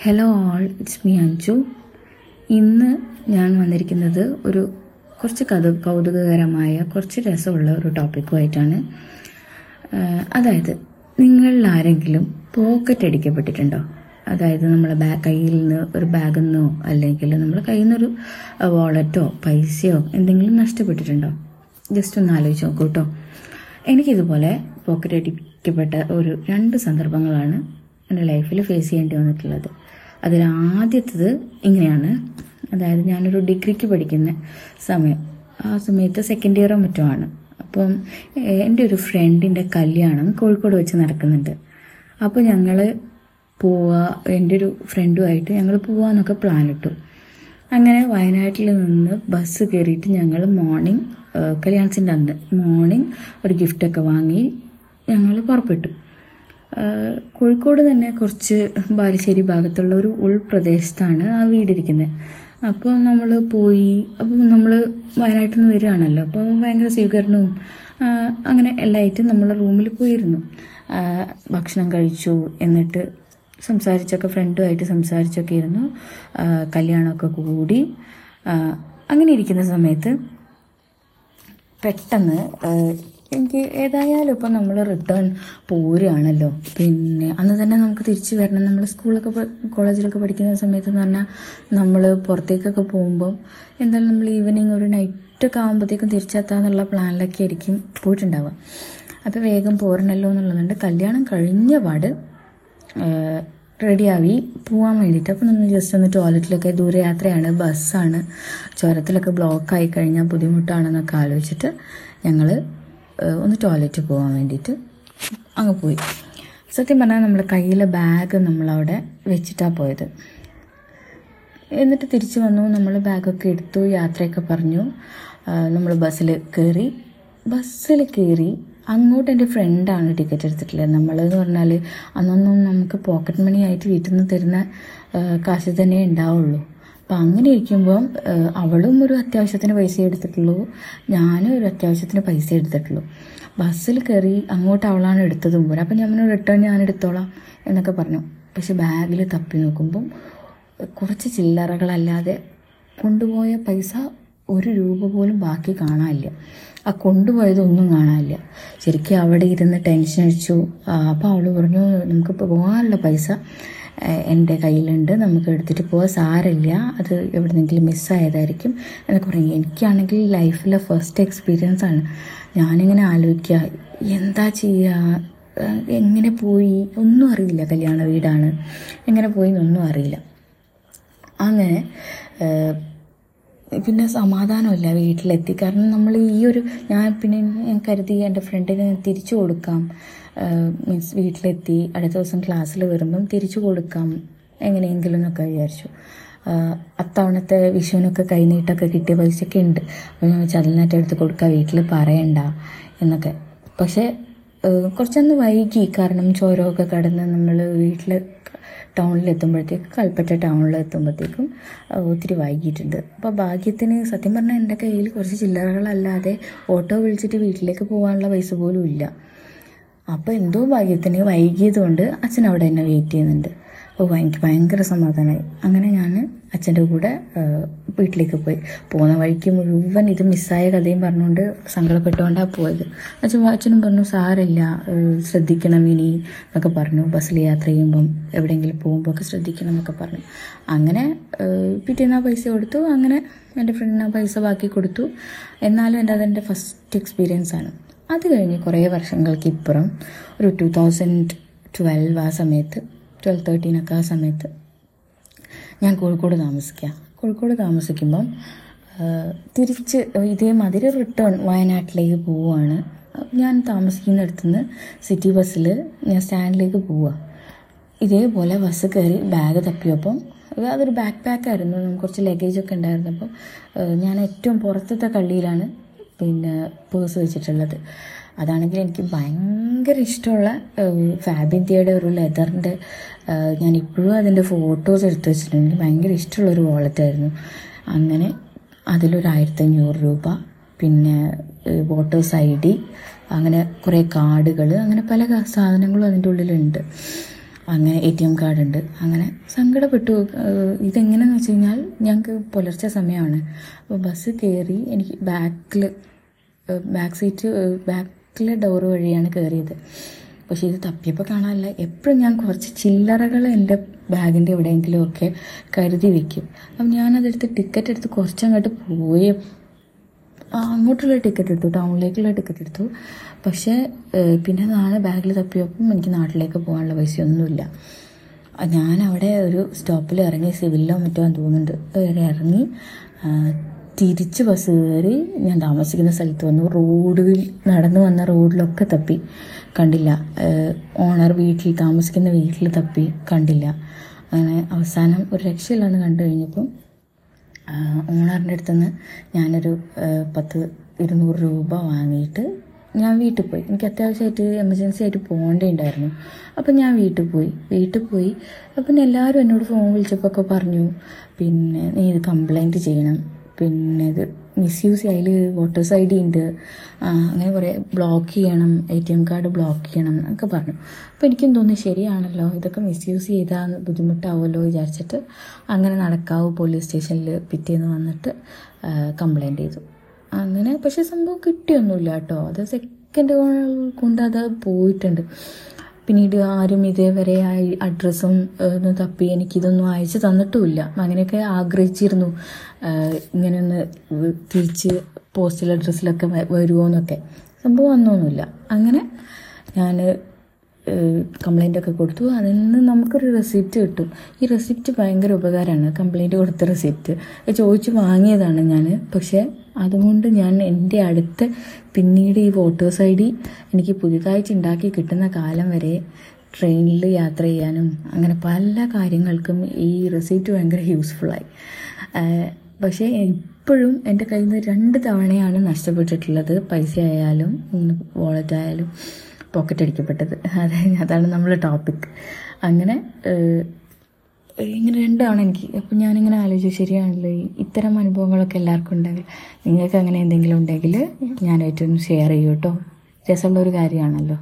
Hello all it's me Anju ഇന്ന് ഞാൻ വന്നിരിക്കുന്നത് ഒരു കുറച്ച് കഥ കൗതുകകരമായ കുറച്ച് രസമുള്ള ഒരു ടോപ്പിക്കുമായിട്ടാണ് അതായത് നിങ്ങളിൽ ആരെങ്കിലും പോക്കറ്റ് അടിക്കപ്പെട്ടിട്ടുണ്ടോ? അതായത് നമ്മളെ ബാ കയ്യിൽ നിന്ന് ഒരു ബാഗിൽ നിന്നോ അല്ലെങ്കിൽ നമ്മളെ കയ്യിൽ നിന്നൊരു വാളറ്റോ പൈസയോ എന്തെങ്കിലും നഷ്ടപ്പെട്ടിട്ടുണ്ടോ? ജസ്റ്റ് ഒന്ന് ആലോചിച്ച് നോക്കൂ കേട്ടോ എനിക്കിതുപോലെ പോക്കറ്റ് അടിക്കപ്പെട്ട ഒരു രണ്ട് സന്ദർഭങ്ങളാണ് എന്റെ ലൈഫിൽ ഫേസ് ചെയ്യേണ്ടി വന്നിട്ടുള്ളത്. അതിൽ ആദ്യത്തത് ഇങ്ങനെയാണ്. അതായത് ഞാനൊരു ഡിഗ്രിക്ക് പഠിക്കുന്ന സമയം. ആ സമയത്ത് സെക്കൻഡ് ഇയറോ മറ്റോ ആണ്. അപ്പം എന്റെ ഒരു ഫ്രണ്ടിന്റെ കല്യാണം കോഴിക്കോട് വെച്ച് നടക്കുന്നുണ്ട്. അപ്പോൾ ഞങ്ങൾ പോവാ എന്റെ ഒരു ഫ്രണ്ടുമായിട്ട് ഞങ്ങൾ പോവാന്നൊക്കെ പ്ലാൻ ഇട്ടു. അങ്ങനെ വയനാട്ടിൽ നിന്ന് ബസ് കയറിയിട്ട് ഞങ്ങൾ മോർണിംഗ് കല്യാണത്തിന്റെ അന്ന് മോർണിംഗ് ഒരു ഗിഫ്റ്റൊക്കെ വാങ്ങി ഞങ്ങൾ പുറപ്പെട്ടു. കോഴിക്കോട് തന്നെ കുറച്ച് ബാലുശ്ശേരി ഭാഗത്തുള്ള ഒരു ഉൾപ്രദേശത്താണ് ആ വീടിരിക്കുന്നത് അപ്പോൾ നമ്മൾ പോയി അപ്പോൾ നമ്മൾ വയനാട്ടിൽ നിന്ന് വരികയാണല്ലോ. അപ്പോൾ ഭയങ്കര സ്വീകരണവും അങ്ങനെ എല്ലായിട്ടും നമ്മൾ റൂമിൽ പോയിരുന്നു. ഭക്ഷണം കഴിച്ചു എന്നിട്ട് സംസാരിച്ചൊക്കെ ഫ്രണ്ടുമായിട്ട് സംസാരിച്ചൊക്കെ ഇരുന്നു. കല്യാണമൊക്കെ കൂടി. അങ്ങനെ ഇരിക്കുന്ന സമയത്ത് പെട്ടെന്ന് എനിക്ക് ഏതായാലും ഇപ്പം നമ്മൾ റിട്ടേൺ പോരുകയാണല്ലോ. പിന്നെ അന്ന് തന്നെ നമുക്ക് തിരിച്ചു വരണം. നമ്മൾ സ്കൂളൊക്കെ കോളേജിലൊക്കെ പഠിക്കുന്ന സമയത്ത് എന്ന് പറഞ്ഞാൽ നമ്മൾ പുറത്തേക്കൊക്കെ പോകുമ്പോൾ എന്തായാലും നമ്മൾ ഈവനിങ് ഒരു നൈറ്റൊക്കെ ആകുമ്പോഴത്തേക്കും തിരിച്ചെത്താന്നുള്ള പ്ലാനിലൊക്കെ ആയിരിക്കും പോയിട്ടുണ്ടാവുക. അപ്പോൾ വേഗം പോരണല്ലോ എന്നുള്ളതുകൊണ്ട് കല്യാണം കഴിഞ്ഞ പാട് റെഡിയാവി പോകാൻ വേണ്ടിയിട്ട് അപ്പോൾ നമ്മൾ ജസ്റ്റ് ഒന്ന് ടോയ്ലറ്റിലൊക്കെ ദൂരയാത്രയാണ് ബസ്സാണ്. ചുരത്തിലൊക്കെ ബ്ലോക്കായി കഴിഞ്ഞാൽ ബുദ്ധിമുട്ടാണെന്നൊക്കെ ആലോചിച്ചിട്ട് ഞങ്ങൾ ഒന്ന് ടോയ്ലറ്റിൽ പോകാൻ വേണ്ടിയിട്ട് അങ്ങ് പോയി. സത്യം പറഞ്ഞാൽ നമ്മുടെ കയ്യിലെ ബാഗ് നമ്മളവിടെ വെച്ചിട്ടാണ് പോയത്. എന്നിട്ട് തിരിച്ചു വന്നു നമ്മൾ ബാഗൊക്കെ എടുത്തു യാത്രയൊക്കെ പറഞ്ഞു. നമ്മൾ ബസ്സിൽ കയറി ബസ്സിൽ കയറി അങ്ങോട്ട് എന്റെ ഫ്രണ്ടാണ് ടിക്കറ്റ് എടുത്തിട്ടുള്ളത്. നമ്മളെന്ന് പറഞ്ഞാൽ അന്നൊന്നും നമുക്ക് പോക്കറ്റ് മണി ആയിട്ട് വീട്ടിൽ നിന്ന് തരുന്ന കാശ് തന്നെ ഉണ്ടാവുള്ളൂ. അപ്പം അങ്ങനെ ഇരിക്കുമ്പം അവളും ഒരു അത്യാവശ്യത്തിന് പൈസ എടുത്തിട്ടുള്ളൂ. ഞാനും ഒരു അത്യാവശ്യത്തിന് പൈസ എടുത്തിട്ടുള്ളൂ. ബസ്സിൽ കയറി അങ്ങോട്ട് അവളാണ് എടുത്തതും പോലെ അപ്പം ഞാൻ റിട്ടേൺ ഞാൻ എടുത്തോളാം എന്നൊക്കെ പറഞ്ഞു. പക്ഷെ ബാഗിൽ തപ്പി നോക്കുമ്പം കുറച്ച് ചില്ലറകളല്ലാതെ കൊണ്ടുപോയ പൈസ ഒരു രൂപ പോലും ബാക്കി കാണാനില്ല. ആ കൊണ്ടുപോയതൊന്നും കാണാനില്ല. ശരിക്കും അവിടെ ഇരുന്ന് ടെൻഷൻ അടിച്ചു. അപ്പോൾ അവൾ പറഞ്ഞു നമുക്ക് പോകാനുള്ള പൈസ എന്റെ കയ്യിലുണ്ട്. നമുക്ക് എടുത്തിട്ട് പോകാൻ സാരമില്ല. അത് എവിടെന്നെങ്കിലും മിസ്സായതായിരിക്കും എന്നൊക്കെ പറഞ്ഞു എനിക്കാണെങ്കിൽ ലൈഫിലെ ഫസ്റ്റ് എക്സ്പീരിയൻസ് ആണ്. ഞാനിങ്ങനെ ആലോചിക്കുക. എന്താ ചെയ്യുക എങ്ങനെ പോയി? ഒന്നും അറിയില്ല കല്യാണ വീടാണ്. എങ്ങനെ പോയി എന്നൊന്നും അറിയില്ല. അങ്ങനെ പിന്നെ സമാധാനമില്ല വീട്ടിലെത്തി. കാരണം നമ്മൾ ഈ ഒരു ഞാൻ പിന്നെ ഞാൻ കരുതി എന്റെ ഫ്രണ്ടിന് തിരിച്ചു കൊടുക്കാം. മീൻസ് വീട്ടിലെത്തി അടുത്ത ദിവസം ക്ലാസ്സിൽ വരുമ്പം തിരിച്ചു കൊടുക്കാം എങ്ങനെയെങ്കിലും എന്നൊക്കെ വിചാരിച്ചു അത്തവണത്തെ വിഷുവിനൊക്കെ കൈനീട്ടൊക്കെ കിട്ടിയ പൈസയൊക്കെ ഉണ്ട്. അപ്പോൾ ഞാൻ വെച്ചാൽ എടുത്ത് കൊടുക്കുക വീട്ടിൽ പറയണ്ട എന്നൊക്കെ. പക്ഷേ കുറച്ചൊന്ന് വൈകി. കാരണം ചോരമൊക്കെ കടന്ന് നമ്മൾ വീട്ടിൽ ടൗണിലെത്തുമ്പോഴത്തേക്ക് കൽപ്പറ്റ ടൗണിലെത്തുമ്പോഴത്തേക്കും ഒത്തിരി വൈകിയിട്ടുണ്ട്. അപ്പോൾ ഭാഗ്യത്തിന് സത്യം പറഞ്ഞാൽ എന്റെ കയ്യിൽ കുറച്ച് ചില്ലറകളല്ലാതെ ഓട്ടോ വിളിച്ചിട്ട് വീട്ടിലേക്ക് പോകാനുള്ള പൈസ പോലും ഇല്ല. അപ്പോൾ എന്തോ ഭാഗ്യത്തിന് വൈകിയത് കൊണ്ട് അച്ഛൻ അവിടെ എന്നെ വെയിറ്റ് ചെയ്യുന്നുണ്ട്. അപ്പോൾ എനിക്ക് ഭയങ്കര സമാധാനമായി. അങ്ങനെ ഞാൻ അച്ഛന്റെ കൂടെ വീട്ടിലേക്ക് പോയി. പോകുന്ന വഴിക്ക് മുഴുവൻ ഇത് മിസ്സായ കഥയും പറഞ്ഞുകൊണ്ട് സങ്കടപ്പെട്ടുകൊണ്ടാണ് പോയത്. അച്ഛൻ അച്ഛനും പറഞ്ഞു സാരമില്ല ശ്രദ്ധിക്കണം ഇനി എന്നൊക്കെ പറഞ്ഞു. ബസ്സിൽ യാത്ര ചെയ്യുമ്പം എവിടെയെങ്കിലും പോകുമ്പോൾ ഒക്കെ ശ്രദ്ധിക്കണം എന്നൊക്കെ പറഞ്ഞു. അങ്ങനെ പിറ്റേന്ന് ആ പൈസ കൊടുത്തു. അങ്ങനെ എന്റെ ഫ്രണ്ടിന് ആ പൈസ ബാക്കി കൊടുത്തു. എന്നാലും എന്റെ അതെന്റെ ഫസ്റ്റ് എക്സ്പീരിയൻസ് ആണ്. അത് കഴിഞ്ഞ് കുറേ വർഷങ്ങൾക്ക് ഇപ്പുറം ഒരു ടു തൗസൻഡ് ട്വൽവ് ആ സമയത്ത് ട്വൽവ് തേർട്ടീനൊക്കെ ആ സമയത്ത് ഞാൻ കോഴിക്കോട് താമസിക്കുക കോഴിക്കോട് താമസിക്കുമ്പം തിരിച്ച് ഇതേ ഇതേമാതിരി റിട്ടേൺ വയനാട്ടിലേക്ക് പോവുകയാണ് ഞാൻ താമസിക്കുന്നിടത്തു നിന്ന് സിറ്റി ബസ്സിൽ ഞാൻ സ്റ്റാൻഡിലേക്ക് പോവുക ഇതേപോലെ ബസ് കയറി ബാഗ് തപ്പിയപ്പം അതൊരു ബാക്ക് പാക്കായിരുന്നു നമുക്ക് കുറച്ച് ലഗേജൊക്കെ ഉണ്ടായിരുന്നപ്പം ആ, ഞാൻ ഏറ്റവും പുറത്തത്തെ കള്ളിയിലാണ് പിന്നെ പേഴ്സ് വെച്ചിട്ടുള്ളത് അതാണെങ്കിൽ എനിക്ക് ഭയങ്കര ഇഷ്ടമുള്ള ഫാബിന്ത്യയുടെ ഒരു ലെതറിന്റെ ഞാൻ ഇപ്പോഴും അതിന്റെ ഫോട്ടോസ് എടുത്ത് വെച്ചിട്ടുണ്ട്. എനിക്ക് ഭയങ്കര ഇഷ്ടമുള്ള ഒരു വാളറ്റായിരുന്നു അങ്ങനെ അതിലൊരു ആയിരത്തി അഞ്ഞൂറ് രൂപ പിന്നെ വോട്ടേഴ്സ് ഐ ഡി അങ്ങനെ കുറേ കാർഡുകൾ അങ്ങനെ പല സാധനങ്ങളും അതിന്റെ ഉള്ളിലുണ്ട്. അങ്ങനെ എ ടി എം കാർഡുണ്ട്. അങ്ങനെ സങ്കടപ്പെട്ടു. ഇതെങ്ങനെയെന്ന് വെച്ച് കഴിഞ്ഞാൽ ഞങ്ങൾക്ക് പുലർച്ചെ സമയമാണ്. അപ്പോൾ ബസ് കയറി എനിക്ക് ബാക്കിൽ ബാക്ക് സീറ്റ് ബാക്കിലെ ഡോറ് വഴിയാണ് കയറിയത് പക്ഷെ ഇത് തപ്പിയപ്പോൾ കാണാനില്ല. എപ്പോഴും ഞാൻ കുറച്ച് ചില്ലറകൾ എന്റെ ബാഗിന്റെ എവിടെയെങ്കിലും ഒക്കെ കരുതി വെക്കും. അപ്പം ഞാനതെടുത്ത് ടിക്കറ്റ് എടുത്ത് കുറച്ചങ്ങോട്ട് പോയി അങ്ങോട്ടുള്ള ടിക്കറ്റ് എടുത്തു ടൗണിലേക്കുള്ള ടിക്കറ്റ് എടുത്തു. പക്ഷേ പിന്നെ നാളെ ബാഗിൽ തപ്പിയപ്പം എനിക്ക് നാട്ടിലേക്ക് പോകാനുള്ള പൈസയൊന്നുമില്ല. ഞാൻ അവിടെ ഒരു സ്റ്റോപ്പിൽ ഇറങ്ങി സിവിലിലോ മറ്റോ തോന്നുന്നുണ്ട്. അവിടെ ഇറങ്ങി തിരിച്ച് ബസ് കയറി ഞാൻ താമസിക്കുന്ന സ്ഥലത്ത് വന്നു. റോഡിൽ നടന്നു വന്ന റോഡിലൊക്കെ തപ്പി. കണ്ടില്ല. ഓണർ വീട്ടിൽ താമസിക്കുന്ന വീട്ടിൽ തപ്പി. കണ്ടില്ല. അങ്ങനെ അവസാനം ഒരു രക്ഷയില്ലാന്ന് കണ്ടു കഴിഞ്ഞപ്പം ഓണറിന്റെ അടുത്തുനിന്ന് ഞാനൊരു പത്ത് ഇരുന്നൂറ് രൂപ വാങ്ങിയിട്ട് ഞാൻ വീട്ടിൽ പോയി. എനിക്ക് അത്യാവശ്യമായിട്ട് എമർജൻസി ആയിട്ട് പോകേണ്ടതുണ്ടായിരുന്നു അപ്പം ഞാൻ വീട്ടിൽ പോയി. വീട്ടിൽ പോയി. അപ്പം എല്ലാവരും എന്നോട് ഫോൺ വിളിച്ചപ്പോൾ ഒക്കെ പറഞ്ഞു പിന്നെ നീ ഇത് കംപ്ലൈന്റ് ചെയ്യണം. പിന്നെ ഇത് മിസ്യൂസ് അതിൽ വോട്ടേഴ്സ് ഐ ഡി ഉണ്ട് അങ്ങനെ കുറേ ബ്ലോക്ക് ചെയ്യണം A T M card block ചെയ്യണം എന്നൊക്കെ പറഞ്ഞു. അപ്പോൾ എനിക്കും തോന്നി ശരിയാണല്ലോ ഇതൊക്കെ മിസ്യൂസ് ചെയ്താൽ ബുദ്ധിമുട്ടാവുമല്ലോ വിചാരിച്ചിട്ട് അങ്ങനെ നടക്കാവൂ പോലീസ് സ്റ്റേഷനിൽ പിറ്റേന്ന് വന്നിട്ട് കംപ്ലൈന്റ് ചെയ്തു. അങ്ങനെ പക്ഷേ സംഭവം കിട്ടിയൊന്നുമില്ല കേട്ടോ. അത് സെക്കൻഡ് കൊണ്ട് അത് പോയിട്ടുണ്ട്. പിന്നീട് ആരും ഇതേവരെ അഡ്രസ്സും ഒന്നും തപ്പി എനിക്കിതൊന്നും അയച്ചു തന്നിട്ടുമില്ല. അങ്ങനെയൊക്കെ ആഗ്രഹിച്ചിരുന്നു. ഇങ്ങനെ വ് തിരിച്ച് പോസ്റ്റൽ അഡ്രസ്സിലൊക്കെ വരുമോ എന്നൊക്കെ സംഭവം വന്നൊന്നുമില്ല. അങ്ങനെ ഞാൻ കംപ്ലൈന്റ് ഒക്കെ കൊടുത്തു. അതിൽ നിന്ന് നമുക്കൊരു റെസിപ്റ്റ് കിട്ടും. ഈ റെസിപ്റ്റ് ഭയങ്കര ഉപകാരമാണ്. കംപ്ലൈന്റ് കൊടുത്ത റെസിപ്റ്റ് ചോദിച്ച് വാങ്ങിയതാണ് ഞാൻ പക്ഷേ അതുകൊണ്ട് ഞാൻ എന്റെ അടുത്ത് പിന്നീട് ഈ വോട്ടേഴ്സ് ഐ ഡി എനിക്ക് പുതുതായിട്ട് ഉണ്ടാക്കി കിട്ടുന്ന കാലം വരെ ട്രെയിനിൽ യാത്ര ചെയ്യാനും അങ്ങനെ പല കാര്യങ്ങൾക്കും ഈ റെസിപ്റ്റ് ഭയങ്കര യൂസ്ഫുള്ളായി പക്ഷേ ഇപ്പോഴും എന്റെ കയ്യിൽ നിന്ന് രണ്ട് തവണയാണ് നഷ്ടപ്പെട്ടിട്ടുള്ളത്. പൈസ ആയാലും വാളറ്റ് ആയാലും. പോക്കറ്റ് അടിക്കപ്പെട്ടത്. അതെ അതാണ് നമ്മളെ ടോപ്പിക് അങ്ങനെ ഇങ്ങനെ രണ്ടാണ് എനിക്ക്. അപ്പം ഞാനിങ്ങനെ ആലോചിച്ചു ശരിയാണല്ലോ ഇത്തരം അനുഭവങ്ങളൊക്കെ എല്ലാവർക്കും ഉണ്ടെങ്കിൽ നിങ്ങൾക്ക് അങ്ങനെ എന്തെങ്കിലും ഉണ്ടെങ്കിൽ ഞാനായിട്ടൊന്ന് ഷെയർ ചെയ്യൂട്ടോ രസമുള്ള ഒരു കാര്യമാണല്ലോ.